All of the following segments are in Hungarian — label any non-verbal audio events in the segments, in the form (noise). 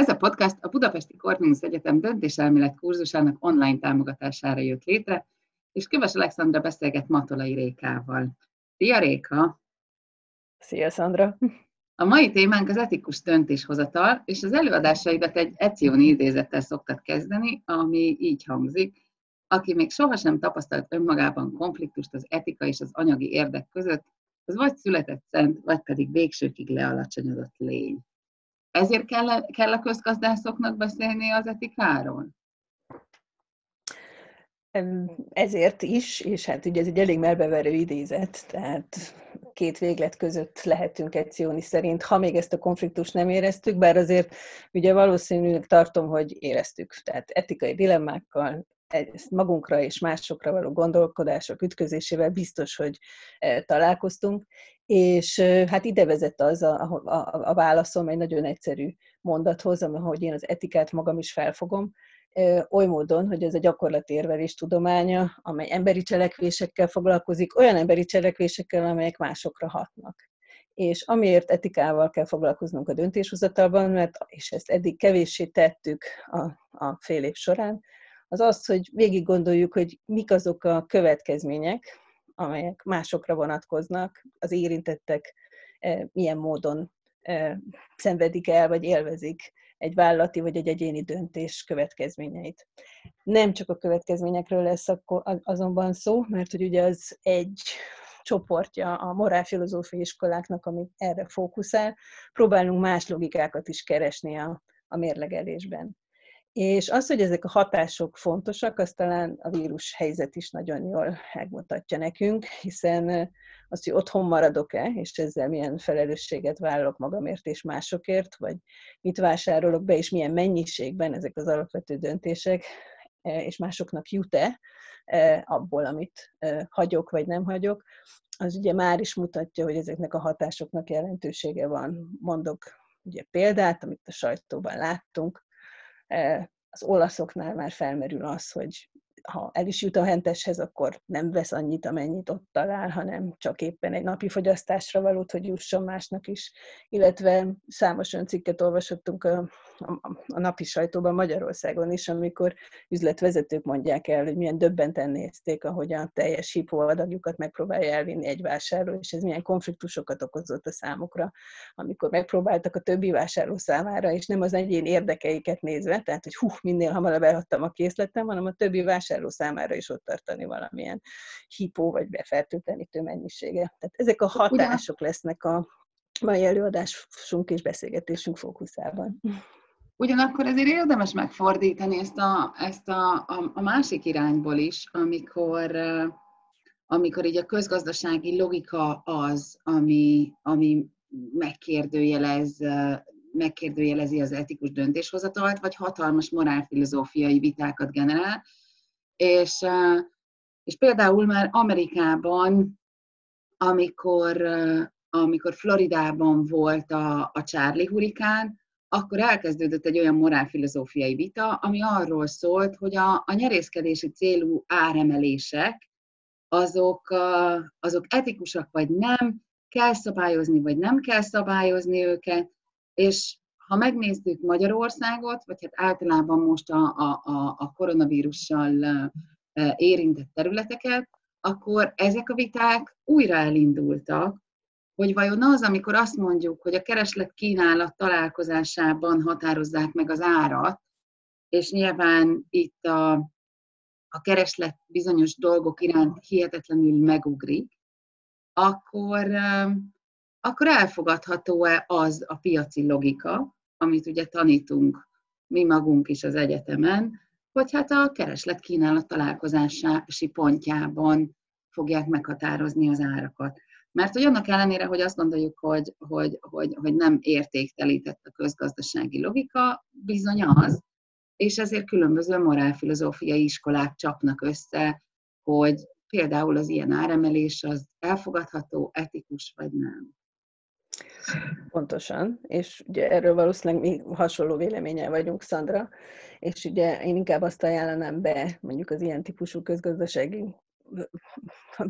Ez a podcast a Budapesti Corvinus Egyetem döntéselmélet kurzusának online támogatására jött létre, és Köves Alexandra beszélget Matolai Rékával. Szia Réka! Szia Szandra! A mai témánk az etikus döntéshozatal, és az előadásaidat egy Ecioni idézettel szoktad kezdeni, ami így hangzik. Aki még sohasem tapasztalt önmagában konfliktust az etika és az anyagi érdek között, az vagy született szent, vagy pedig végsőkig lealacsonyodott lény. Ezért kell, kell a közgazdászoknak beszélni az etikáról? Ezért is, és hát ugye ez egy elég melbeverő idézet, tehát két véglet között lehetünk Ecióni szerint, ha még ezt a konfliktust nem éreztük, bár azért ugye valószínűleg tartom, hogy éreztük, tehát etikai dilemmákkal, ezt magunkra és másokra való gondolkodások ütközésével biztos, hogy e, találkoztunk, és hát ide vezet az a, a, a válaszom egy nagyon egyszerű mondathoz, ahogy én az etikát magam is felfogom, oly módon, hogy ez a gyakorlati érvelés tudománya, amely emberi cselekvésekkel foglalkozik, olyan emberi cselekvésekkel, amelyek másokra hatnak. És amiért etikával kell foglalkoznunk a döntéshozatalban, mert, és ezt eddig kevéssé tettük a, a fél év során, az az, hogy végig gondoljuk, hogy mik azok a következmények, amelyek másokra vonatkoznak, az érintettek milyen módon szenvedik el, vagy élvezik egy vállalati vagy egy egyéni döntés következményeit. Nem csak a következményekről lesz azonban szó, mert hogy ugye az egy csoportja a morálfilozófiai iskoláknak, ami erre fókuszál, próbálunk más logikákat is keresni a, a mérlegelésben. És az, hogy ezek a hatások fontosak, azt talán a vírus helyzet is nagyon jól megmutatja nekünk, hiszen az, hogy otthon maradok-e, és ezzel milyen felelősséget vállalok magamért és másokért, vagy mit vásárolok be, és milyen mennyiségben ezek az alapvető döntések, és másoknak jut-e abból, amit hagyok, vagy nem hagyok, az ugye már is mutatja, hogy ezeknek a hatásoknak jelentősége van. Mondok ugye példát, amit a sajtóban láttunk, az olaszoknál már felmerül az, hogy ha el is jut a henteshez, akkor nem vesz annyit, amennyit ott talál, hanem csak éppen egy napi fogyasztásra valót, hogy jusson másnak is. Illetve számos olyan cikket olvasottunk a, a, a napi sajtóban Magyarországon is, amikor üzletvezetők mondják el, hogy milyen döbbenten nézték, ahogy a teljes hipóadagjukat megpróbálja elvinni egy vásárló, és ez milyen konfliktusokat okozott a számukra, amikor megpróbáltak a többi vásárló számára, és nem az egyén érdekeiket nézve, tehát hogy hú, minél hamarabb eladtam a készletem, hanem a többi vásárló vásárló számára is ott tartani valamilyen hipó vagy befertőtlenítő mennyisége. Tehát ezek a hatások lesznek a mai előadásunk és beszélgetésünk fókuszában. Ugyanakkor ezért érdemes megfordítani ezt a, ezt a, a, a másik irányból is, amikor, amikor így a közgazdasági logika az, ami, ami megkérdőjelez, megkérdőjelezi az etikus döntéshozatalt, vagy hatalmas morálfilozófiai vitákat generál, és, és például már Amerikában, amikor, amikor Floridában volt a, a Charlie hurikán, akkor elkezdődött egy olyan morálfilozófiai vita, ami arról szólt, hogy a, a nyerészkedési célú áremelések, azok, azok etikusak vagy nem, kell szabályozni vagy nem kell szabályozni őket, és ha megnézzük Magyarországot, vagy hát általában most a, a, a koronavírussal érintett területeket, akkor ezek a viták újra elindultak, hogy vajon az, amikor azt mondjuk, hogy a kereslet kínálat találkozásában határozzák meg az árat, és nyilván itt a, a kereslet bizonyos dolgok iránt hihetetlenül megugrik, akkor, akkor elfogadható-e az a piaci logika, amit ugye tanítunk mi magunk is az egyetemen, hogy hát a kereslet kínálat találkozási pontjában fogják meghatározni az árakat. Mert hogy annak ellenére, hogy azt gondoljuk, hogy, hogy, hogy, hogy nem értéktelített a közgazdasági logika, bizony az, és ezért különböző morálfilozófiai iskolák csapnak össze, hogy például az ilyen áremelés az elfogadható, etikus vagy nem. Pontosan, és ugye erről valószínűleg mi hasonló véleménye vagyunk, Szandra, és ugye én inkább azt ajánlanám be mondjuk az ilyen típusú közgazdasági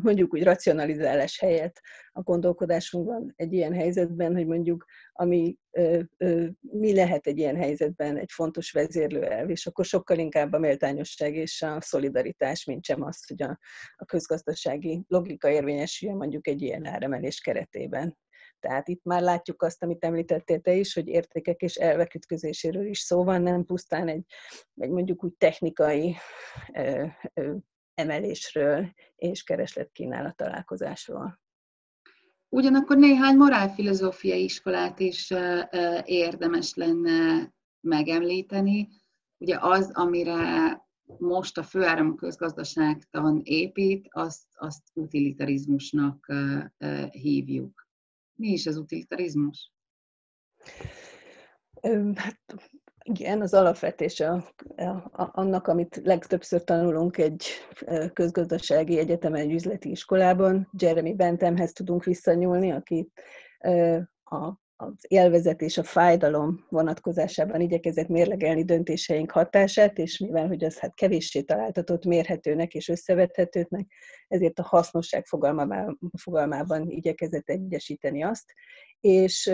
mondjuk úgy racionalizálás helyett a gondolkodásunkban egy ilyen helyzetben, hogy mondjuk ami, ö, ö, mi lehet egy ilyen helyzetben egy fontos vezérlőelv, és akkor sokkal inkább a méltányosság és a szolidaritás, mint sem az, hogy a, a közgazdasági logika érvényesüljön mondjuk egy ilyen áremelés keretében. Tehát itt már látjuk azt, amit említettél te is, hogy értékek és elvek ütközéséről is szó van, nem pusztán egy, egy mondjuk úgy technikai ö, ö, emelésről és keresletkínálat találkozásról. Ugyanakkor néhány morálfilozófiai iskolát is érdemes lenne megemlíteni. Ugye az, amire most a főáram közgazdaságtan épít, azt, azt utilitarizmusnak hívjuk. Mi is az utilitarizmus? Hát igen, az alapvetés a, a, a, annak, amit legtöbbször tanulunk egy közgazdasági egyetemen, egy üzleti iskolában. Jeremy Benthamhez tudunk visszanyúlni, aki a, az élvezet és a fájdalom vonatkozásában igyekezett mérlegelni döntéseink hatását, és mivel hogy az hát kevéssé találtatott mérhetőnek és összevethetőnek, ezért a hasznosság fogalmában, fogalmában igyekezett egyesíteni azt, és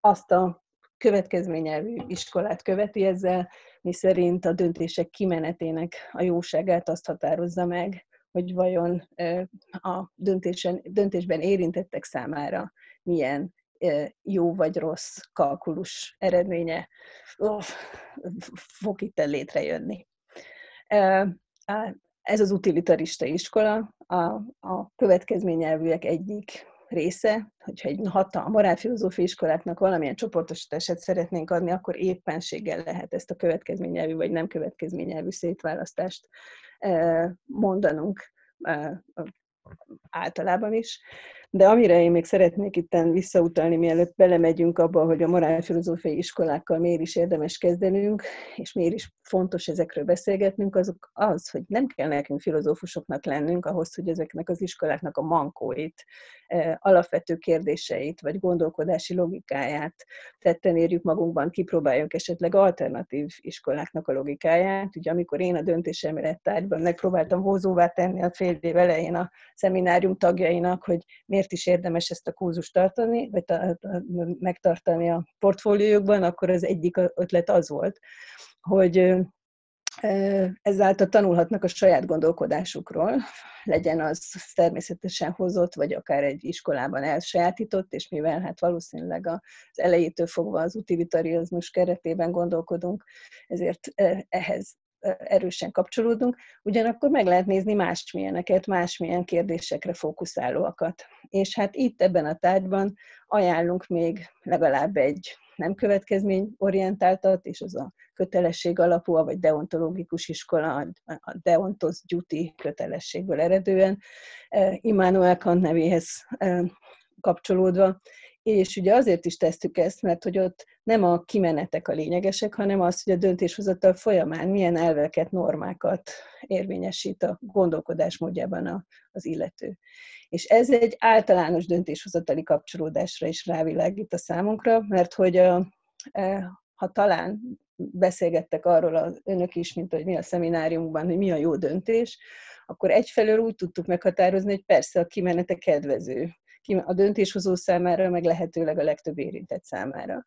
azt a következményelvű iskolát követi ezzel, mi szerint a döntések kimenetének a jóságát azt határozza meg, hogy vajon a döntésen, döntésben érintettek számára milyen jó vagy rossz kalkulus eredménye oh, fog itt létrejönni. Ez az utilitarista iskola, a, a következményelvűek egyik része, hogyha egy hatalmas morálfilozófiai iskoláknak valamilyen csoportosítását szeretnénk adni, akkor éppenséggel lehet ezt a következményelvű vagy nem következményelvű szétválasztást mondanunk általában is. De amire én még szeretnék itt visszautalni, mielőtt belemegyünk abba, hogy a morálfilozófiai iskolákkal miért is érdemes kezdenünk, és miért is fontos ezekről beszélgetnünk, azok az, hogy nem kell nekünk filozófusoknak lennünk ahhoz, hogy ezeknek az iskoláknak a mankóit, eh, alapvető kérdéseit, vagy gondolkodási logikáját tetten érjük magunkban, kipróbáljunk esetleg alternatív iskoláknak a logikáját. Ugye amikor én a döntéselmélet tárgyban megpróbáltam hozóvá tenni a fél év elején a szeminárium tagjainak, hogy miért is érdemes ezt a kurzust tartani, vagy megtartani a portfóliójukban, akkor az egyik ötlet az volt, hogy ezáltal tanulhatnak a saját gondolkodásukról, legyen az természetesen hozott, vagy akár egy iskolában elsajátított, és mivel hát valószínűleg az elejétől fogva az utilitarizmus keretében gondolkodunk, ezért ehhez erősen kapcsolódunk, ugyanakkor meg lehet nézni másmilyeneket, másmilyen kérdésekre fókuszálóakat. És hát itt ebben a tárgyban ajánlunk még legalább egy nem következményorientáltat, és az a kötelesség alapú, vagy deontológikus iskola, a deontos duty kötelességből eredően, Immanuel Kant nevéhez kapcsolódva, és ugye azért is tesszük ezt, mert hogy ott nem a kimenetek a lényegesek, hanem az, hogy a döntéshozatal folyamán milyen elveket, normákat érvényesít a gondolkodásmódjában az illető. És ez egy általános döntéshozatali kapcsolódásra is rávilágít a számunkra, mert hogy a, e, ha talán beszélgettek arról az önök is, mint hogy mi a szemináriumban, hogy mi a jó döntés, akkor egyfelől úgy tudtuk meghatározni, hogy persze a kimenete kedvező a döntéshozó számára, meg lehetőleg a legtöbb érintett számára.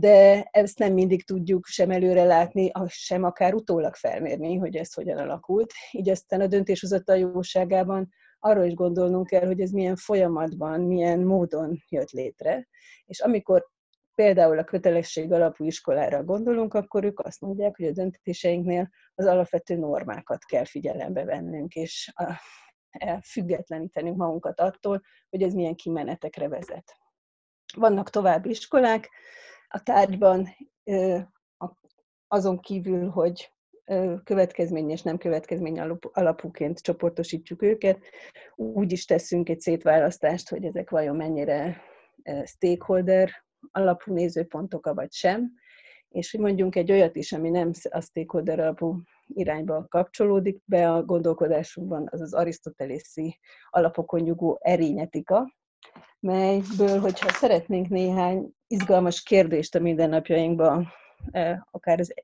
De ezt nem mindig tudjuk sem előre látni, sem akár utólag felmérni, hogy ez hogyan alakult. Így aztán a döntéshozatal jóságában arról is gondolnunk kell, hogy ez milyen folyamatban, milyen módon jött létre. És amikor például a kötelesség alapú iskolára gondolunk, akkor ők azt mondják, hogy a döntéseinknél az alapvető normákat kell figyelembe vennünk, és a függetlenítenünk magunkat attól, hogy ez milyen kimenetekre vezet. Vannak további iskolák a tárgyban, azon kívül, hogy következmény és nem következmény alapúként csoportosítjuk őket, úgy is teszünk egy szétválasztást, hogy ezek vajon mennyire stakeholder alapú nézőpontok, vagy sem, és hogy mondjunk egy olyat is, ami nem a stakeholder alapú irányba kapcsolódik be a gondolkodásunkban, az az arisztotelészi alapokon nyugó erényetika, melyből, hogyha szeretnénk néhány izgalmas kérdést a mindennapjainkban, e, akár az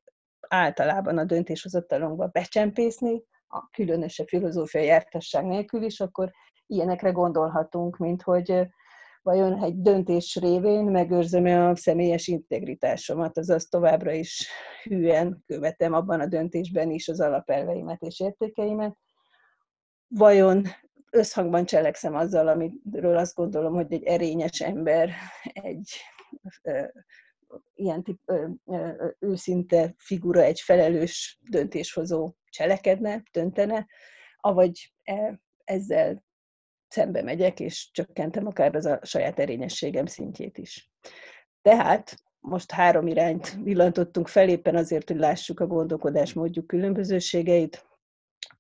általában a döntéshozatalomba becsempészni, a különösebb filozófiai jártasság nélkül is, akkor ilyenekre gondolhatunk, mint hogy vajon egy döntés révén megőrzöm-e a személyes integritásomat, azaz továbbra is hűen követem abban a döntésben is az alapelveimet és értékeimet, vajon összhangban cselekszem azzal, amiről azt gondolom, hogy egy erényes ember, egy ilyen tip, őszinte figura, egy felelős döntéshozó cselekedne, döntene, avagy e, ezzel szembe megyek, és csökkentem akár az a saját erényességem szintjét is. Tehát most három irányt villantottunk fel, éppen azért, hogy lássuk a gondolkodás módjuk különbözőségeit,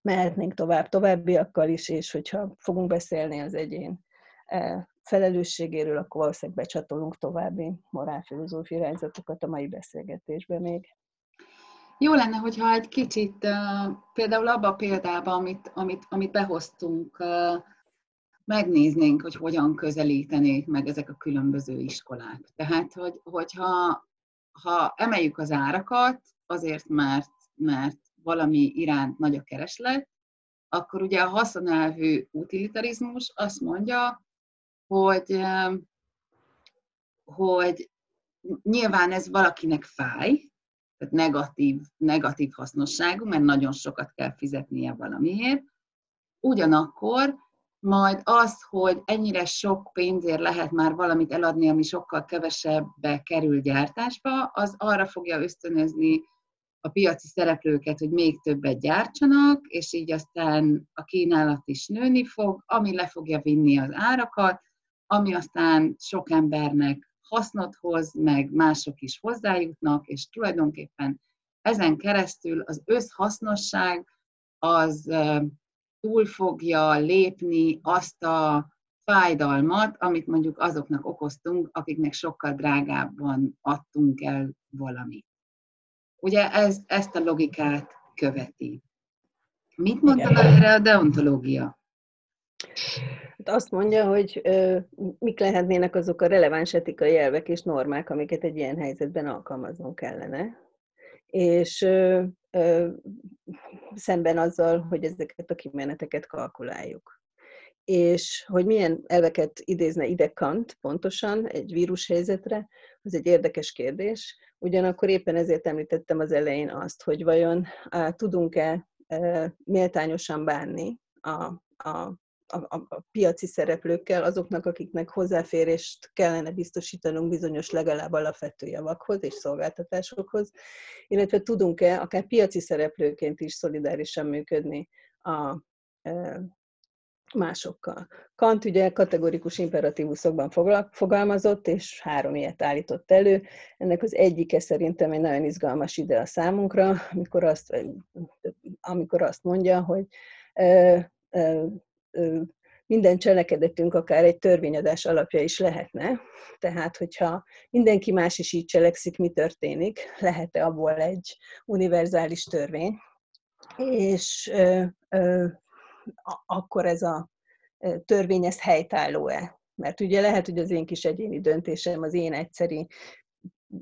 mehetnénk tovább továbbiakkal is, és hogyha fogunk beszélni az egyén e, felelősségéről, akkor valószínűleg becsatolunk további morálfilozófiai irányzatokat a mai beszélgetésbe még. Jó lenne, hogyha egy kicsit például abba a példába, amit, amit, amit behoztunk, megnéznénk, hogy hogyan közelítenék meg ezek a különböző iskolák. Tehát, hogy, hogyha ha emeljük az árakat, azért, mert, mert valami iránt nagy a kereslet, akkor ugye a haszonelvű utilitarizmus azt mondja, hogy, hogy nyilván ez valakinek fáj, tehát negatív, negatív hasznosságú, mert nagyon sokat kell fizetnie valamiért. Ugyanakkor majd az, hogy ennyire sok pénzért lehet már valamit eladni, ami sokkal kevesebbe kerül gyártásba, az arra fogja ösztönözni a piaci szereplőket, hogy még többet gyártsanak, és így aztán a kínálat is nőni fog, ami le fogja vinni az árakat, ami aztán sok embernek hasznot hoz, meg mások is hozzájutnak, és tulajdonképpen ezen keresztül az összhasznosság az túl fogja lépni azt a fájdalmat, amit mondjuk azoknak okoztunk, akiknek sokkal drágábban adtunk el valamit. Ugye ez, ezt a logikát követi. Mit mondta erre a deontológia? Hát azt mondja, hogy ö, mik lehetnének azok a releváns etikai elvek és normák, amiket egy ilyen helyzetben alkalmaznunk kellene. És ö, ö, szemben azzal, hogy ezeket a kimeneteket kalkuláljuk. És hogy milyen elveket idézne ide Kant pontosan egy vírushelyzetre, az egy érdekes kérdés. Ugyanakkor éppen ezért említettem az elején azt, hogy vajon tudunk-e méltányosan bánni a, a a, a, piaci szereplőkkel, azoknak, akiknek hozzáférést kellene biztosítanunk bizonyos legalább alapvető javakhoz és szolgáltatásokhoz, illetve tudunk-e akár piaci szereplőként is szolidárisan működni a másokkal. Kant ugye kategorikus imperatívuszokban fogalmazott, és három ilyet állított elő. Ennek az egyike szerintem egy nagyon izgalmas ide a számunkra, amikor azt, amikor azt mondja, hogy minden cselekedetünk akár egy törvényadás alapja is lehetne. Tehát, hogyha mindenki más is így cselekszik, mi történik? Lehet-e abból egy univerzális törvény? És ö, ö, akkor ez a törvény, ez helytálló-e? Mert ugye lehet, hogy az én kis egyéni döntésem, az én egyszeri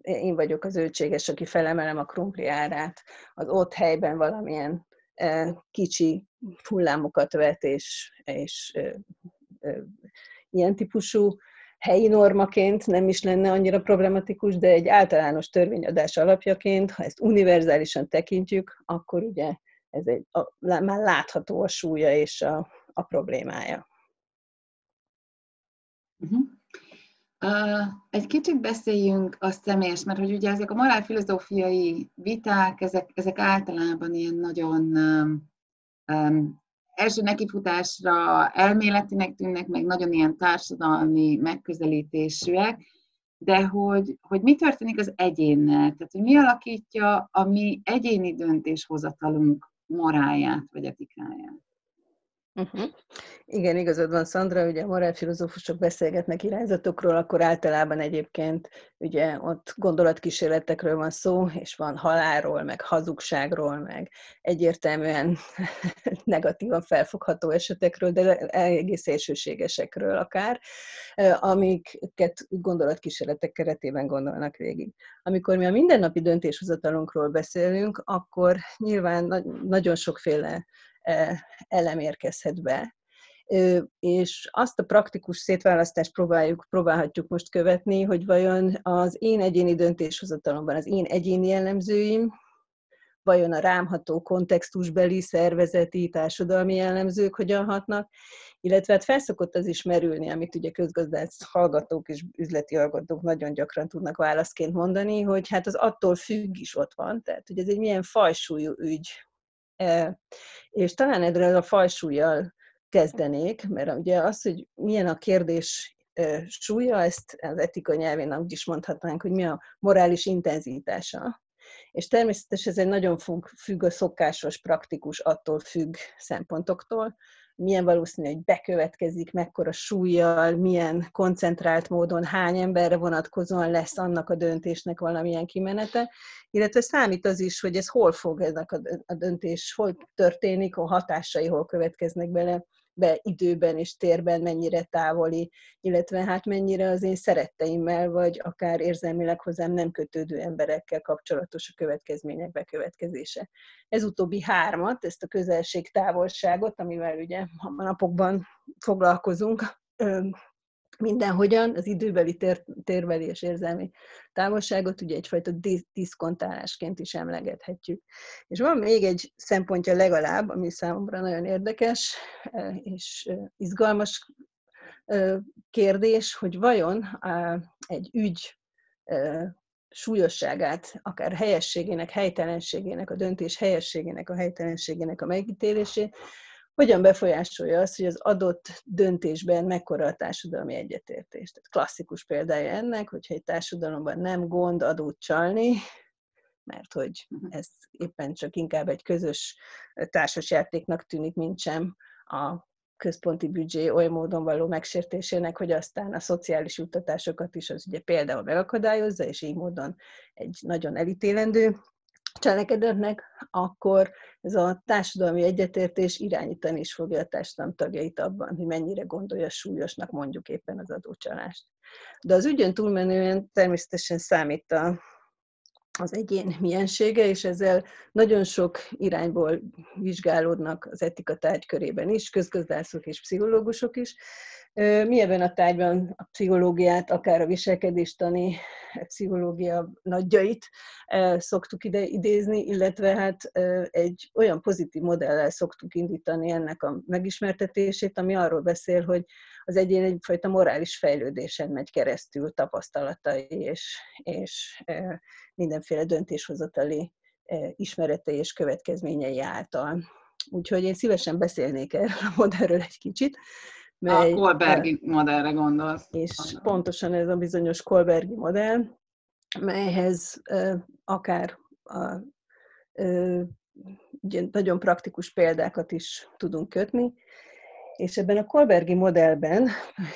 én vagyok az öltséges, aki felemelem a krumpli árát, az ott helyben valamilyen kicsi hullámokat vet, és, és ilyen típusú helyi normaként nem is lenne annyira problematikus, de egy általános törvényadás alapjaként, ha ezt univerzálisan tekintjük, akkor ugye ez egy, a, már látható a súlya és a, a problémája. Uh-huh. Egy kicsit beszéljünk a személyes, mert hogy ugye ezek a morálfilozófiai viták, ezek, ezek általában ilyen nagyon um, első nekifutásra elméletinek tűnnek, meg nagyon ilyen társadalmi megközelítésűek, de hogy, hogy mi történik az egyénnel, tehát hogy mi alakítja a mi egyéni döntéshozatalunk moráját vagy etikáját. Uh-huh. Igen, igazad van, Szandra, ugye a morálfilozófusok beszélgetnek irányzatokról, akkor általában egyébként ugye ott gondolatkísérletekről van szó, és van halálról, meg hazugságról, meg egyértelműen (laughs) negatívan felfogható esetekről, de egész szélsőségesekről akár, amiket gondolatkísérletek keretében gondolnak végig. Amikor mi a mindennapi döntéshozatalunkról beszélünk, akkor nyilván nagyon sokféle elem érkezhet be. És azt a praktikus szétválasztást próbáljuk, próbálhatjuk most követni, hogy vajon az én egyéni döntéshozatalomban az én egyéni jellemzőim, vajon a rámható kontextusbeli, szervezeti, társadalmi jellemzők hogyan hatnak, illetve hát felszokott az is merülni, amit ugye közgazdász hallgatók és üzleti hallgatók nagyon gyakran tudnak válaszként mondani, hogy hát az attól függ is ott van, tehát hogy ez egy milyen fajsúlyú ügy. És talán erre a fajsúlyjal kezdenék, mert ugye az, hogy milyen a kérdés súlya, ezt az etika nyelvén úgy is mondhatnánk, hogy mi a morális intenzitása. És természetesen ez egy nagyon függ a szokásos, praktikus, attól függ szempontoktól, milyen valószínű, hogy bekövetkezik, mekkora súlyjal, milyen koncentrált módon, hány emberre vonatkozóan lesz annak a döntésnek valamilyen kimenete, illetve számít az is, hogy ez hol fog ennek a döntés, hol történik, a hatásai hol következnek bele be időben és térben mennyire távoli, illetve hát mennyire az én szeretteimmel, vagy akár érzelmileg hozzám nem kötődő emberekkel kapcsolatos a következmények bekövetkezése. Ez utóbbi hármat, ezt a közelség távolságot, amivel ugye a napokban foglalkozunk, mindenhogyan az időbeli tér, térbeli és érzelmi távolságot ugye egyfajta diszkontálásként is emlegethetjük. És van még egy szempontja legalább, ami számomra nagyon érdekes és izgalmas kérdés, hogy vajon egy ügy súlyosságát, akár helyességének, helytelenségének, a döntés helyességének, a helytelenségének a megítélését, hogyan befolyásolja azt, hogy az adott döntésben mekkora a társadalmi egyetértés. Tehát klasszikus példája ennek, hogyha egy társadalomban nem gond adót csalni, mert hogy mhm. ez éppen csak inkább egy közös társasjátéknak tűnik, mint sem a központi büdzsé oly módon való megsértésének, hogy aztán a szociális juttatásokat is az ugye például megakadályozza, és így módon egy nagyon elítélendő cselekedetnek, akkor ez a társadalmi egyetértés irányítani is fogja a társadalom tagjait abban, hogy mennyire gondolja súlyosnak mondjuk éppen az adócsalást. De az ügyön túlmenően természetesen számít a, az egyén miensége, és ezzel nagyon sok irányból vizsgálódnak az etika tárgykörében is, közgazdászok és pszichológusok is, mi ebben a tárgyban a pszichológiát, akár a viselkedéstani a pszichológia nagyjait szoktuk ide idézni, illetve hát egy olyan pozitív modellel szoktuk indítani ennek a megismertetését, ami arról beszél, hogy az egyén egyfajta morális fejlődésen megy keresztül tapasztalatai és, és mindenféle döntéshozatali ismeretei és következményei által. Úgyhogy én szívesen beszélnék erről a modellről egy kicsit. Mely, a Kolbergi modellre gondolsz. És pontosan ez a bizonyos Kolbergi modell, melyhez akár a, ugye nagyon praktikus példákat is tudunk kötni, és ebben a Kolbergi modellben,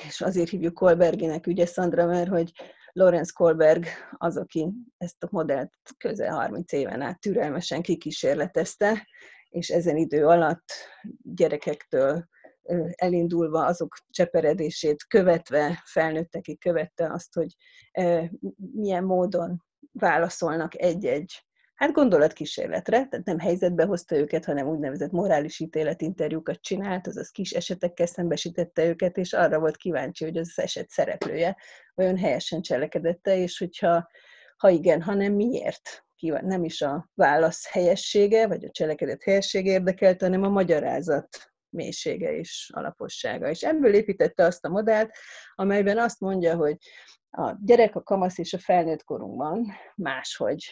és azért hívjuk Kolberginek, ugye Szandra, mert hogy Lorenz Kolberg az, aki ezt a modellt közel 30 éven át türelmesen kikísérletezte, és ezen idő alatt gyerekektől elindulva azok cseperedését követve, felnőttekig követte azt, hogy milyen módon válaszolnak egy-egy hát gondolatkísérletre, tehát nem helyzetbe hozta őket, hanem úgynevezett morális ítéletinterjúkat csinált, azaz kis esetekkel szembesítette őket, és arra volt kíváncsi, hogy az eset szereplője olyan helyesen cselekedette, és hogyha ha igen, hanem miért? Nem is a válasz helyessége, vagy a cselekedet helyessége érdekelte, hanem a magyarázat mélysége és alapossága. És ebből építette azt a modellt, amelyben azt mondja, hogy a gyerek, a kamasz és a felnőtt korunkban máshogy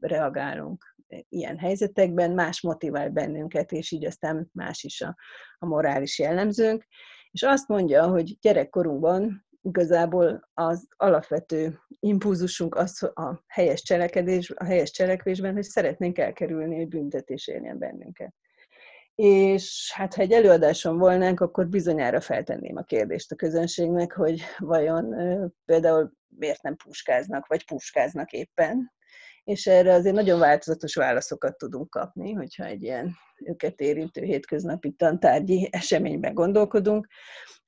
reagálunk ilyen helyzetekben, más motivál bennünket, és így aztán más is a, a morális jellemzőnk. És azt mondja, hogy gyerekkorunkban igazából az alapvető impulzusunk az a helyes cselekedés, a helyes cselekvésben, hogy szeretnénk elkerülni, hogy büntetés érjen bennünket. És hát, ha egy előadáson volnánk, akkor bizonyára feltenném a kérdést a közönségnek, hogy vajon például miért nem puskáznak, vagy puskáznak éppen. És erre azért nagyon változatos válaszokat tudunk kapni, hogyha egy ilyen őket érintő hétköznapi tantárgyi eseményben gondolkodunk.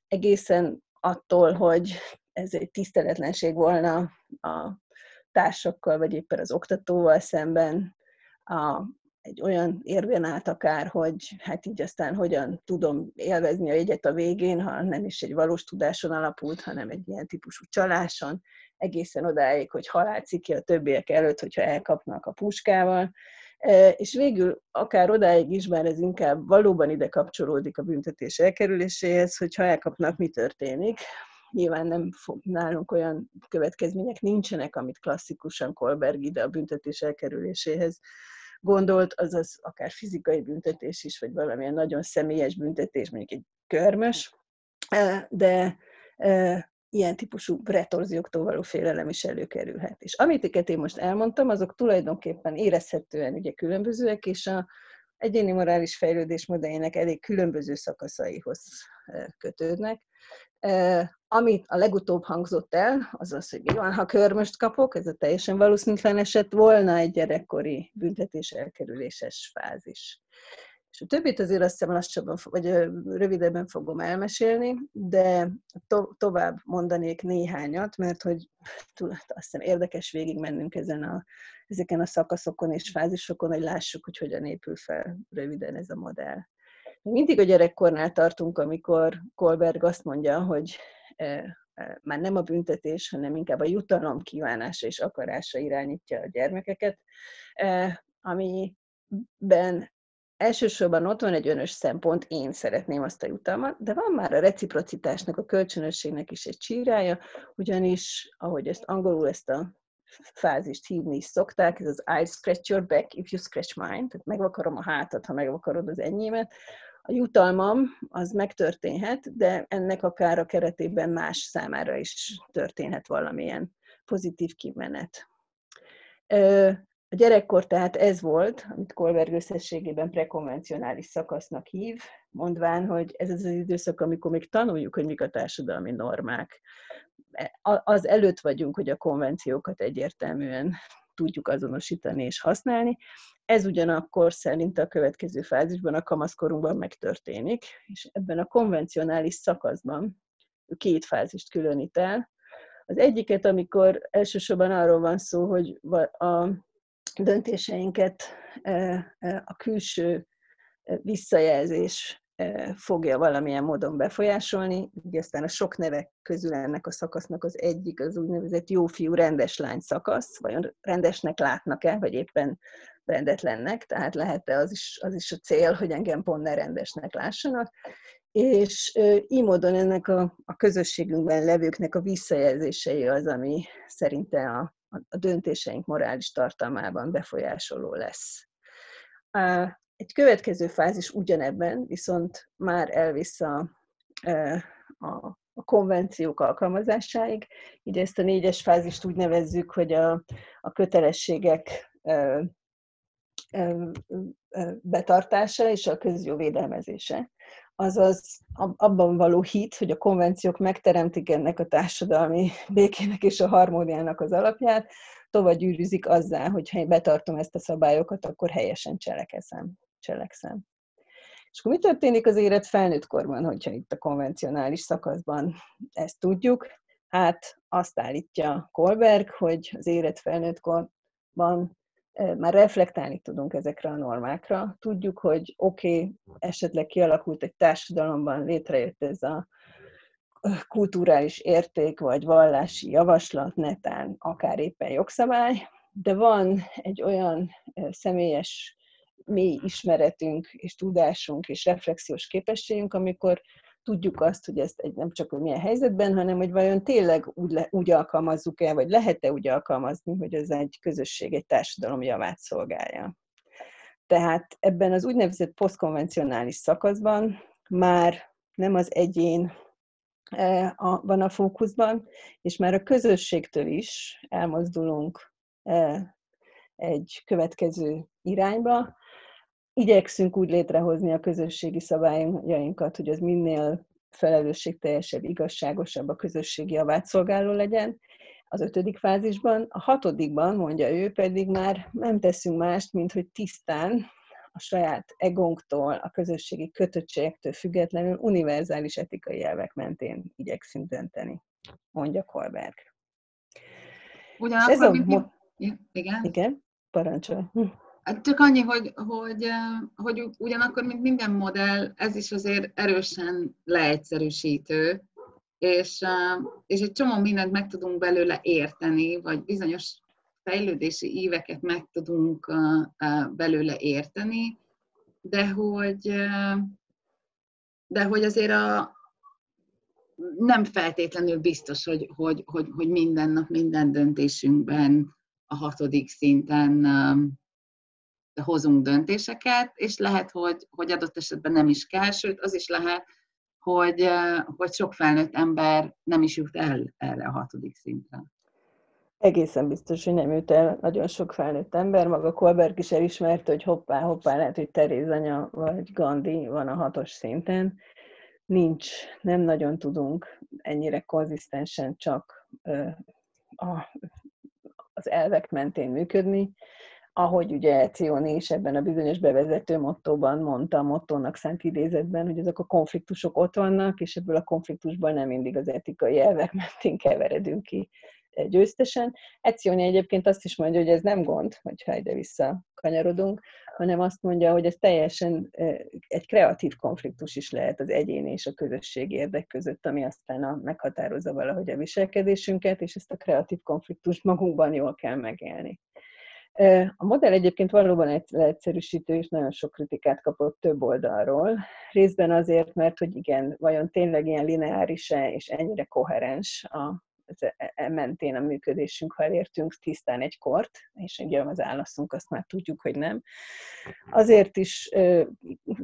Egészen attól, hogy ez egy tiszteletlenség volna a társakkal, vagy éppen az oktatóval szemben, a egy olyan érvén át akár, hogy hát így aztán hogyan tudom élvezni a jegyet a végén, ha nem is egy valós tudáson alapult, hanem egy ilyen típusú csaláson, egészen odáig, hogy halálciki a többiek előtt, hogyha elkapnak a puskával, és végül akár odáig is, bár ez inkább valóban ide kapcsolódik a büntetés elkerüléséhez, hogy ha elkapnak, mi történik. Nyilván nem fog, nálunk olyan következmények nincsenek, amit klasszikusan Kolberg ide a büntetés elkerüléséhez gondolt, azaz akár fizikai büntetés is, vagy valamilyen nagyon személyes büntetés, mondjuk egy körmös, de ilyen típusú retorzióktól való félelem is előkerülhet. És amit én most elmondtam, azok tulajdonképpen érezhetően ugye különbözőek, és a egyéni morális fejlődés modelljének elég különböző szakaszaihoz kötődnek. Amit a legutóbb hangzott el, az az, hogy mi van, ha körmöst kapok, ez a teljesen valószínűtlen eset volna egy gyerekkori büntetés elkerüléses fázis. És a többit azért azt hiszem lassabban, vagy rövidebben fogom elmesélni, de to- tovább mondanék néhányat, mert hogy azt hiszem érdekes végigmennünk ezen a, ezeken a szakaszokon és fázisokon, hogy lássuk, hogy hogyan épül fel röviden ez a modell. Mindig a gyerekkornál tartunk, amikor Kolberg azt mondja, hogy már nem a büntetés, hanem inkább a jutalom kívánása és akarása irányítja a gyermekeket, amiben elsősorban ott van egy önös szempont, én szeretném azt a jutalmat, de van már a reciprocitásnak, a kölcsönösségnek is egy csírája, ugyanis, ahogy ezt angolul ezt a fázist hívni is szokták, ez az I scratch your back if you scratch mine, tehát megvakarom a hátat, ha megvakarod az enyémet. A jutalmam az megtörténhet, de ennek akár a keretében más számára is történhet valamilyen pozitív kimenet. A gyerekkor tehát ez volt, amit Kolberg összességében prekonvencionális szakasznak hív, mondván, hogy ez az az időszak, amikor még tanuljuk, hogy mik a társadalmi normák. E, az előtt vagyunk, hogy a konvenciókat egyértelműen tudjuk azonosítani és használni. Ez ugyanakkor szerint a következő fázisban, a kamaszkorunkban megtörténik, és ebben a konvencionális szakaszban két fázist különít el. Az egyiket, amikor elsősorban arról van szó, hogy a döntéseinket a külső visszajelzés fogja valamilyen módon befolyásolni. Ugye aztán a sok nevek közül ennek a szakasznak az egyik az úgynevezett jófiú rendes lány szakasz, vajon rendesnek látnak-e, vagy éppen rendetlennek, tehát lehet-e az is, az is a cél, hogy engem pont ne rendesnek lássanak. És így módon ennek a, a közösségünkben levőknek a visszajelzései az, ami szerinte a, a döntéseink morális tartalmában befolyásoló lesz. Egy következő fázis ugyanebben viszont már elvisz a, a, a konvenciók alkalmazásáig. Így ezt a négyes fázist úgy nevezzük, hogy a, a kötelességek betartása és a közjó védelmezése azaz abban való hit, hogy a konvenciók megteremtik ennek a társadalmi békének és a harmóniának az alapját, tovább gyűrűzik azzal, hogy ha én betartom ezt a szabályokat, akkor helyesen cselekszem. Cselekszem. És akkor mi történik az élet felnőtt korban, hogyha itt a konvencionális szakaszban ezt tudjuk? Hát azt állítja Kolberg, hogy az élet felnőtt korban már reflektálni tudunk ezekre a normákra. Tudjuk, hogy oké, okay, esetleg kialakult egy társadalomban, létrejött ez a kulturális érték, vagy vallási javaslat, netán akár éppen jogszabály, de van egy olyan személyes mély ismeretünk, és tudásunk, és reflexiós képességünk, amikor tudjuk azt, hogy ezt egy, nem csak hogy milyen helyzetben, hanem hogy vajon tényleg úgy, le, úgy alkalmazzuk-e, vagy lehet-e úgy alkalmazni, hogy ez egy közösség, egy társadalom javát szolgálja. Tehát ebben az úgynevezett posztkonvencionális szakaszban már nem az egyén e, a, van a fókuszban, és már a közösségtől is elmozdulunk e, egy következő irányba, igyekszünk úgy létrehozni a közösségi szabályainkat, hogy az minél felelősségteljesebb, igazságosabb a közösségi javát szolgáló legyen, az ötödik fázisban. A hatodikban, mondja ő, pedig már nem teszünk mást, mint hogy tisztán a saját egónktól, a közösségi kötöttségektől függetlenül univerzális etikai elvek mentén igyekszünk dönteni, mondja Kolberg. Ugyanakkor, ez a... Mo- igen? Igen, parancsolj. Hát csak annyi, hogy, hogy, hogy ugyanakkor, mint minden modell, ez is azért erősen leegyszerűsítő, és, és egy csomó mindent meg tudunk belőle érteni, vagy bizonyos fejlődési íveket meg tudunk belőle érteni, de hogy, de hogy azért a, nem feltétlenül biztos, hogy, hogy, hogy, hogy minden nap, minden döntésünkben a hatodik szinten hozunk döntéseket, és lehet, hogy, hogy adott esetben nem is kell, sőt, az is lehet, hogy, hogy sok felnőtt ember nem is jut el erre a hatodik szintre. Egészen biztos, hogy nem jut el nagyon sok felnőtt ember. Maga Kolberg is elismerte, hogy hoppá, hoppá, lehet, hogy Teréz anya vagy Gandhi van a hatos szinten. Nincs, nem nagyon tudunk ennyire konzisztensen csak a, az elvek mentén működni ahogy ugye Ecioni is ebben a bizonyos bevezető mottóban mondta, a mottónak szent idézetben, hogy ezek a konfliktusok ott vannak, és ebből a konfliktusban nem mindig az etikai elvek mentén keveredünk ki győztesen. Ecioni egyébként azt is mondja, hogy ez nem gond, hogyha ide-vissza kanyarodunk, hanem azt mondja, hogy ez teljesen egy kreatív konfliktus is lehet az egyén és a közösség érdek között, ami aztán a, meghatározza valahogy a viselkedésünket, és ezt a kreatív konfliktust magunkban jól kell megélni. A modell egyébként valóban egy leegyszerűsítő, és nagyon sok kritikát kapott több oldalról. Részben azért, mert hogy igen, vajon tényleg ilyen lineáris-e és ennyire koherens a, e, e mentén a működésünk, ha elértünk tisztán egy kort, és ugye az állaszunk azt már tudjuk, hogy nem. Azért is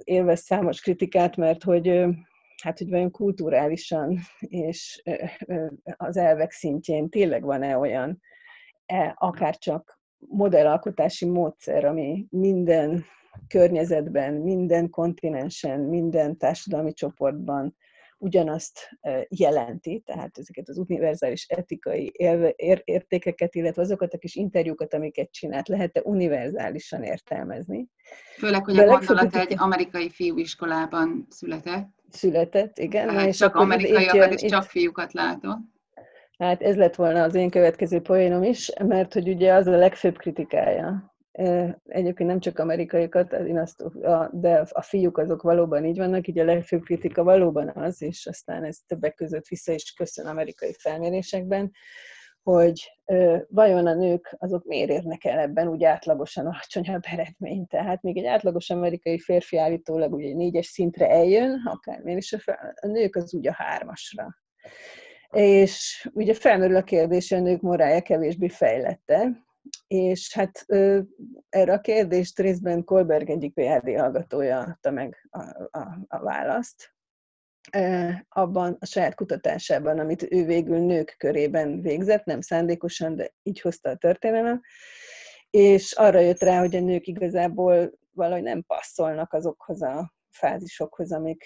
élvez számos kritikát, mert hogy hát, hogy vajon kulturálisan és az elvek szintjén tényleg van-e olyan, e, akár csak modellalkotási módszer, ami minden környezetben, minden kontinensen, minden társadalmi csoportban ugyanazt jelenti, tehát ezeket az univerzális etikai értékeket, illetve azokat a kis interjúkat, amiket csinált, lehet-e univerzálisan értelmezni. Főleg, hogy a gondolat egy amerikai fiúiskolában született. Született, igen. Hát és csak amerikaiakat és csak fiúkat látott. Hát ez lett volna az én következő poénom is, mert hogy ugye az a legfőbb kritikája. Egyébként nem csak amerikaiakat, én azt, de a fiúk azok valóban így vannak, így a legfőbb kritika valóban az, és aztán ez többek között vissza is köszön amerikai felmérésekben, hogy vajon a nők azok miért érnek el ebben úgy átlagosan alacsonyabb eredményt. Tehát még egy átlagos amerikai férfi állítólag ugye négyes szintre eljön, akármilyen is a, a nők az úgy a hármasra és ugye felmerül a kérdés, hogy a nők morálja kevésbé fejlette, és hát erre a kérdést részben Kolberg egyik PhD hallgatója adta meg a, a, a választ, abban a saját kutatásában, amit ő végül nők körében végzett, nem szándékosan, de így hozta a történelem, és arra jött rá, hogy a nők igazából valahogy nem passzolnak azokhoz a fázisokhoz, amik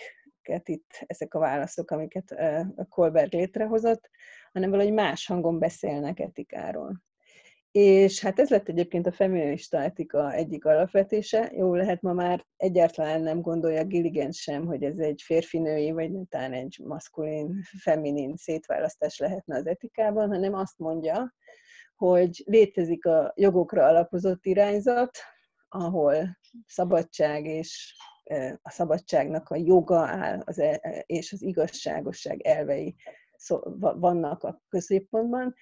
amiket itt, ezek a válaszok, amiket a Kolberg létrehozott, hanem valahogy más hangon beszélnek etikáról. És hát ez lett egyébként a feminista etika egyik alapvetése. Jó lehet ma már egyáltalán nem gondolja Gilligan sem, hogy ez egy férfinői, vagy talán egy maszkulin, feminin szétválasztás lehetne az etikában, hanem azt mondja, hogy létezik a jogokra alapozott irányzat, ahol szabadság és a szabadságnak a joga áll az, e, és az igazságosság elvei vannak a középpontban,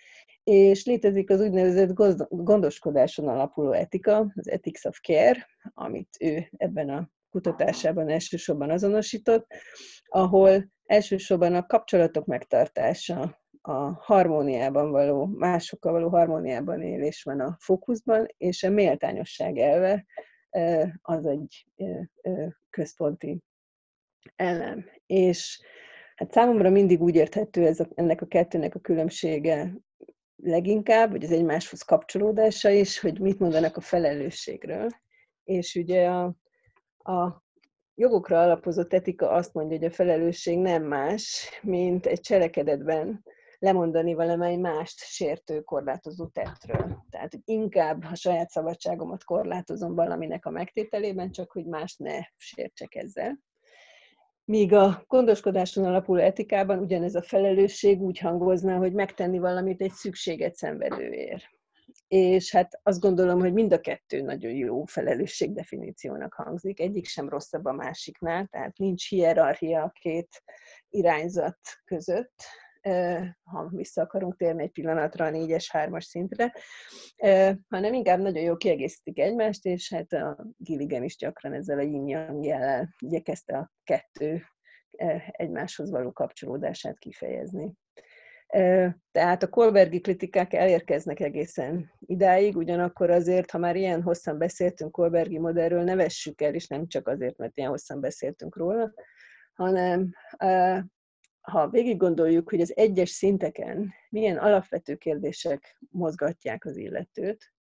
és létezik az úgynevezett gondoskodáson alapuló etika, az Ethics of Care, amit ő ebben a kutatásában elsősorban azonosított, ahol elsősorban a kapcsolatok megtartása, a harmóniában való, másokkal való harmóniában élés van a fókuszban, és a méltányosság elve az egy központi elem. És hát számomra mindig úgy érthető ez a, ennek a kettőnek a különbsége leginkább, hogy az egymáshoz kapcsolódása is, hogy mit mondanak a felelősségről. És ugye a, a jogokra alapozott etika azt mondja, hogy a felelősség nem más, mint egy cselekedetben lemondani valamely mást sértő, korlátozó tettről. Tehát inkább a saját szabadságomat korlátozom valaminek a megtételében, csak hogy más ne sértsek ezzel. Míg a gondoskodáson alapuló etikában ugyanez a felelősség úgy hangozna, hogy megtenni valamit egy szükséget szenvedőért. és hát azt gondolom, hogy mind a kettő nagyon jó felelősségdefiníciónak hangzik. Egyik sem rosszabb a másiknál, tehát nincs hierarchia a két irányzat között, ha vissza akarunk térni egy pillanatra a négyes, hármas szintre, hanem inkább nagyon jó kiegészítik egymást, és hát a Gilligan is gyakran ezzel a yin jellel igyekezte a kettő egymáshoz való kapcsolódását kifejezni. Tehát a Kolbergi kritikák elérkeznek egészen idáig, ugyanakkor azért, ha már ilyen hosszan beszéltünk Kolbergi modellről, ne vessük el, és nem csak azért, mert ilyen hosszan beszéltünk róla, hanem ha végig gondoljuk, hogy az egyes szinteken milyen alapvető kérdések mozgatják az illetőt,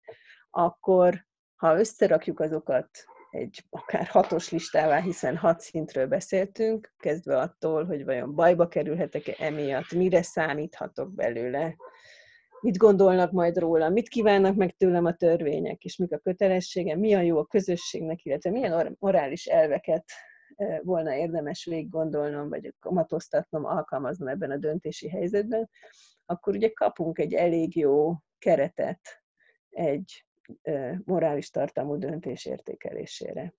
akkor ha összerakjuk azokat egy akár hatos listává, hiszen hat szintről beszéltünk, kezdve attól, hogy vajon bajba kerülhetek-e emiatt, mire számíthatok belőle, mit gondolnak majd róla, mit kívánnak meg tőlem a törvények, és mik a kötelessége, mi a jó a közösségnek, illetve milyen morális elveket volna érdemes végig gondolnom, vagy kamatoztatnom, alkalmaznom ebben a döntési helyzetben, akkor ugye kapunk egy elég jó keretet egy morális tartalmú döntés értékelésére.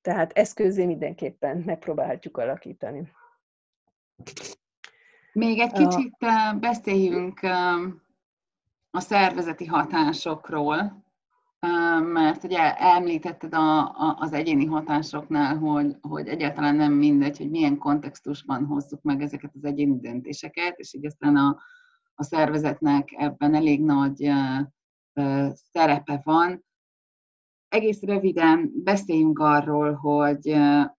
Tehát eszközé mindenképpen megpróbálhatjuk alakítani. Még egy kicsit a... beszéljünk a szervezeti hatásokról, mert ugye említetted a, a, az egyéni hatásoknál, hogy, hogy egyáltalán nem mindegy, hogy milyen kontextusban hozzuk meg ezeket az egyéni döntéseket, és így aztán a, a szervezetnek ebben elég nagy szerepe van. Egész röviden beszéljünk arról, hogy,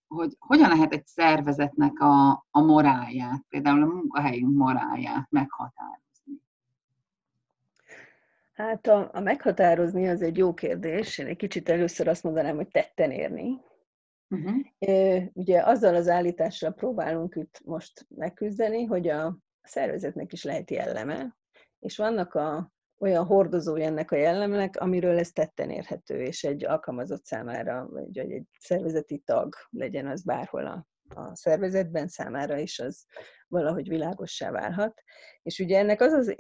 hogy hogyan lehet egy szervezetnek a, a morálját, például a munkahelyünk morálját meghatározni. Hát a, a meghatározni az egy jó kérdés. Én egy kicsit először azt mondanám, hogy tetten érni. Uh-huh. Ugye azzal az állítással próbálunk itt most megküzdeni, hogy a szervezetnek is lehet jelleme, és vannak a olyan hordozója ennek a jellemnek, amiről ez tetten érhető, és egy alkalmazott számára, vagy egy szervezeti tag legyen az bárhol a, a szervezetben számára is az valahogy világossá válhat. És ugye ennek az az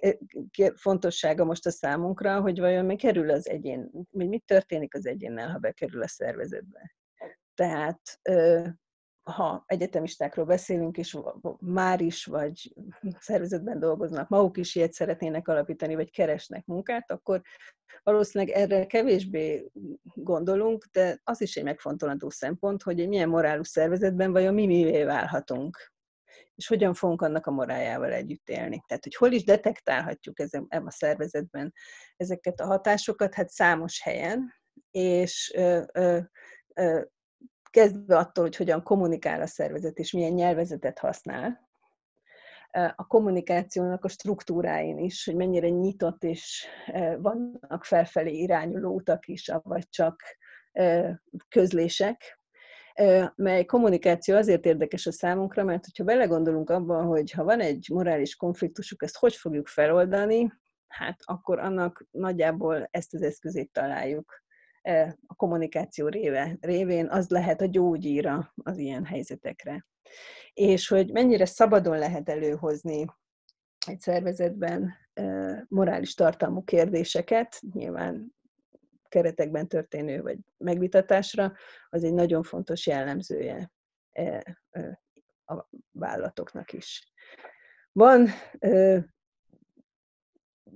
fontossága most a számunkra, hogy vajon mi kerül az egyén, vagy mit történik az egyénnel, ha bekerül a szervezetbe. Tehát ha egyetemistákról beszélünk, és már is, vagy szervezetben dolgoznak, maguk is ilyet szeretnének alapítani, vagy keresnek munkát, akkor valószínűleg erre kevésbé gondolunk, de az is egy megfontolandó szempont, hogy egy milyen morálus szervezetben vajon mi mivé válhatunk, és hogyan fogunk annak a morájával együtt élni. Tehát, hogy hol is detektálhatjuk ezen, a szervezetben ezeket a hatásokat, hát számos helyen, és ö, ö, kezdve attól, hogy hogyan kommunikál a szervezet, és milyen nyelvezetet használ, a kommunikációnak a struktúráin is, hogy mennyire nyitott és vannak felfelé irányuló utak is, vagy csak közlések, mely kommunikáció azért érdekes a számunkra, mert hogyha belegondolunk abban, hogy ha van egy morális konfliktusuk, ezt hogy fogjuk feloldani, hát akkor annak nagyjából ezt az eszközét találjuk a kommunikáció réve, révén az lehet a gyógyíra az ilyen helyzetekre. És hogy mennyire szabadon lehet előhozni egy szervezetben morális tartalmú kérdéseket, nyilván keretekben történő vagy megvitatásra, az egy nagyon fontos jellemzője a vállalatoknak is. Van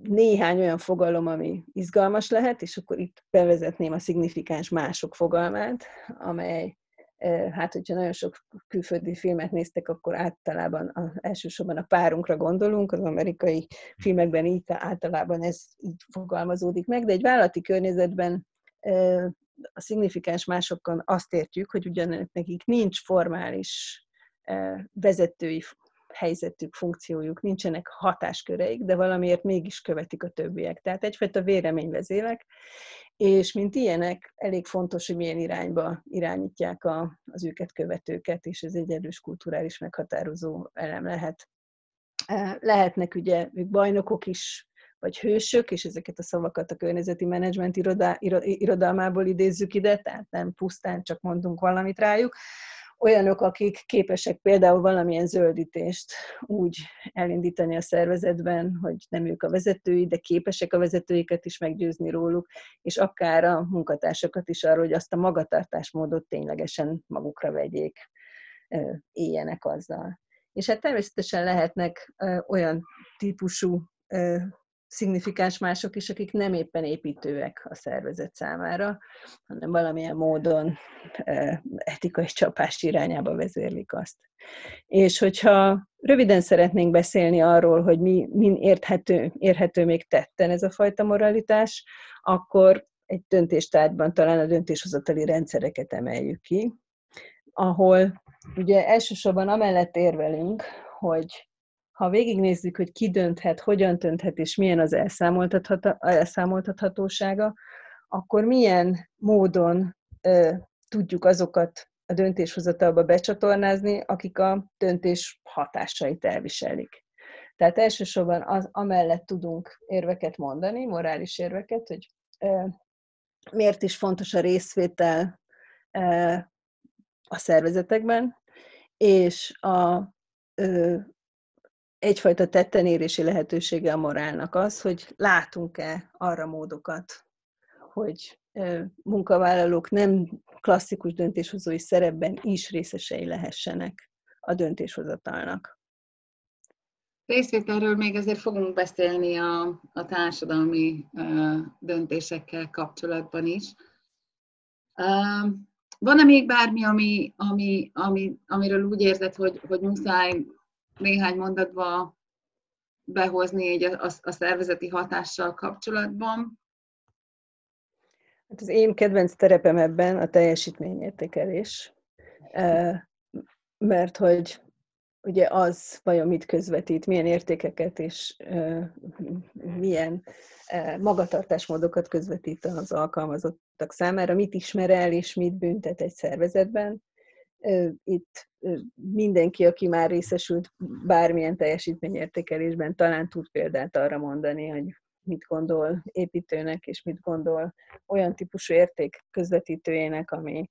néhány olyan fogalom, ami izgalmas lehet, és akkor itt bevezetném a szignifikáns mások fogalmát, amely, hát hogyha nagyon sok külföldi filmet néztek, akkor általában a, elsősorban a párunkra gondolunk, az amerikai filmekben így általában ez így fogalmazódik meg, de egy vállalati környezetben a szignifikáns másokon azt értjük, hogy ugyan nekik nincs formális vezetői helyzetük, funkciójuk, nincsenek hatásköreik, de valamiért mégis követik a többiek. Tehát egyfajta véleményvezélek, és mint ilyenek, elég fontos, hogy milyen irányba irányítják a, az őket követőket, és ez egy erős kulturális meghatározó elem lehet. Lehetnek ugye ők bajnokok is, vagy hősök, és ezeket a szavakat a környezeti menedzsment irodá, irodalmából idézzük ide, tehát nem pusztán csak mondunk valamit rájuk, olyanok, akik képesek például valamilyen zöldítést úgy elindítani a szervezetben, hogy nem ők a vezetői, de képesek a vezetőiket is meggyőzni róluk, és akár a munkatársakat is arról, hogy azt a magatartásmódot ténylegesen magukra vegyék, éljenek azzal. És hát természetesen lehetnek olyan típusú szignifikáns mások is, akik nem éppen építőek a szervezet számára, hanem valamilyen módon etikai csapás irányába vezérlik azt. És hogyha röviden szeretnénk beszélni arról, hogy mi, min érthető, érhető még tetten ez a fajta moralitás, akkor egy döntéstárgyban talán a döntéshozatali rendszereket emeljük ki, ahol ugye elsősorban amellett érvelünk, hogy ha végignézzük, hogy ki dönthet, hogyan dönthet, és milyen az elszámoltathatósága, akkor milyen módon ö, tudjuk azokat a döntéshozatalba becsatornázni, akik a döntés hatásait elviselik. Tehát elsősorban az, amellett tudunk érveket mondani, morális érveket, hogy ö, miért is fontos a részvétel ö, a szervezetekben, és a egyfajta tettenérési lehetősége a morálnak az, hogy látunk-e arra módokat, hogy munkavállalók nem klasszikus döntéshozói szerepben is részesei lehessenek a döntéshozatalnak. Részvételről még azért fogunk beszélni a, a társadalmi uh, döntésekkel kapcsolatban is. Uh, van-e még bármi, ami, ami, ami, amiről úgy érzed, hogy, hogy muszáj néhány mondatba behozni egy a, a, a szervezeti hatással kapcsolatban? Hát az én kedvenc terepem ebben a teljesítményértékelés, mert hogy ugye az vajon mit közvetít, milyen értékeket és milyen magatartásmódokat közvetít az alkalmazottak számára, mit ismer el és mit büntet egy szervezetben. Itt mindenki, aki már részesült bármilyen teljesítményértékelésben, talán tud példát arra mondani, hogy mit gondol építőnek, és mit gondol olyan típusú érték közvetítőjének, ami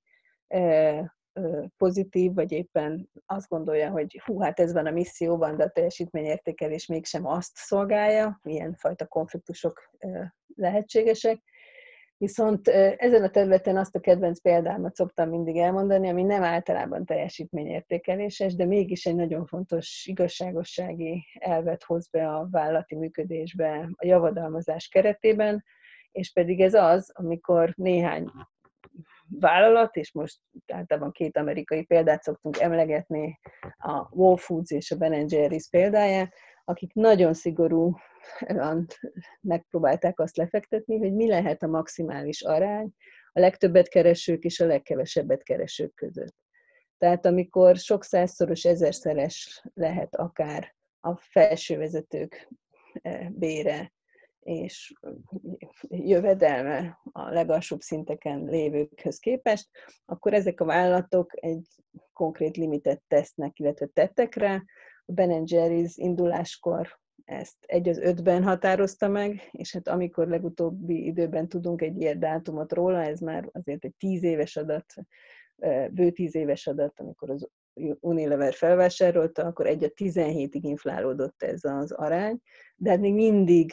pozitív, vagy éppen azt gondolja, hogy hú, hát ez van a misszióban, de a teljesítményértékelés mégsem azt szolgálja, milyen fajta konfliktusok lehetségesek. Viszont ezen a területen azt a kedvenc példámat szoktam mindig elmondani, ami nem általában teljesítményértékeléses, de mégis egy nagyon fontos igazságossági elvet hoz be a vállalati működésbe a javadalmazás keretében, és pedig ez az, amikor néhány vállalat, és most általában két amerikai példát szoktunk emlegetni, a Whole Foods és a Ben Jerry's példáját, akik nagyon szigorú megpróbálták azt lefektetni, hogy mi lehet a maximális arány a legtöbbet keresők és a legkevesebbet keresők között. Tehát amikor sok százszoros, ezerszeres lehet akár a felsővezetők eh, bére és jövedelme a legalsóbb szinteken lévőkhöz képest, akkor ezek a vállalatok egy konkrét limitet tesznek, illetve tettek rá. A Ben Jerry's induláskor ezt egy az ötben határozta meg, és hát amikor legutóbbi időben tudunk egy ilyen dátumot róla, ez már azért egy tíz éves adat, bő tíz éves adat, amikor az Unilever felvásárolta, akkor egy a 17-ig inflálódott ez az arány, de hát még mindig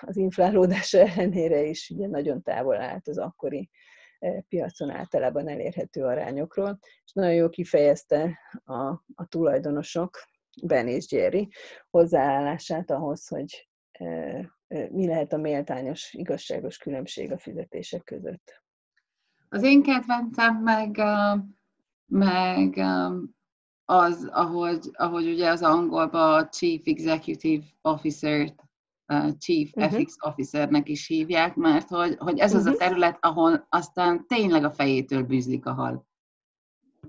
az inflálódás (laughs) ellenére is ugye nagyon távol állt az akkori piacon általában elérhető arányokról, és nagyon jól kifejezte a, a tulajdonosok, Ben és Jerry hozzáállását ahhoz, hogy mi lehet a méltányos, igazságos különbség a fizetések között. Az én kedvencem meg, meg az, ahogy, ahogy ugye az angolban a Chief Executive Officer-t Chief uh-huh. FX Officernek is hívják, mert hogy, hogy ez uh-huh. az a mhm. terület, ahol aztán tényleg a fejétől bűzlik a hal.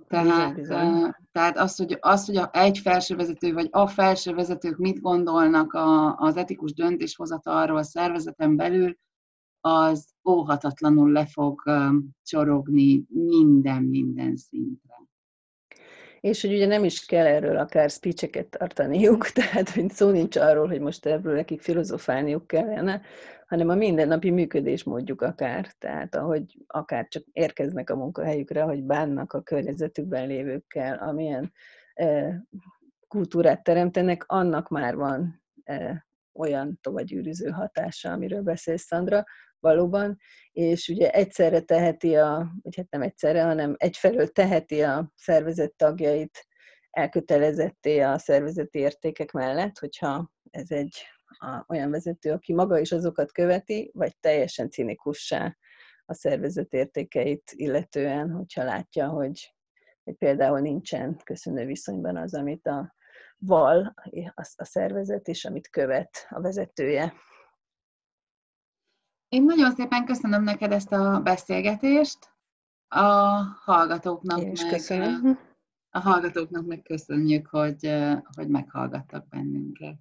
Tehát, bizony, tehát az, hogy, az, hogy egy felsővezető vagy a felsővezetők mit gondolnak a, az etikus döntéshozatalról a szervezeten belül, az óhatatlanul le fog csorogni minden-minden szintre. és hogy ugye nem is kell erről akár speecheket tartaniuk, (laughs) tehát hogy szó nincs arról, hogy most ebből nekik filozofálniuk kellene, hanem a mindennapi működésmódjuk akár, tehát ahogy akár csak érkeznek a munkahelyükre, hogy bánnak a környezetükben lévőkkel, amilyen e, kultúrát teremtenek, annak már van olyan tovagyűrűző hatása, amiről beszél Szandra, valóban, és ugye egyszerre teheti a, vagy hát nem egyszerre, hanem egyfelől teheti a szervezet tagjait elkötelezetté a szervezeti értékek mellett, hogyha ez egy a, olyan vezető, aki maga is azokat követi, vagy teljesen cinikussá a szervezet értékeit illetően, hogyha látja, hogy, hogy például nincsen köszönő viszonyban az, amit a val a, a szervezet, és amit követ a vezetője. Én nagyon szépen köszönöm neked ezt a beszélgetést. A hallgatóknak Én is meg, köszönöm. A hallgatóknak meg köszönjük, hogy, hogy meghallgattak bennünket.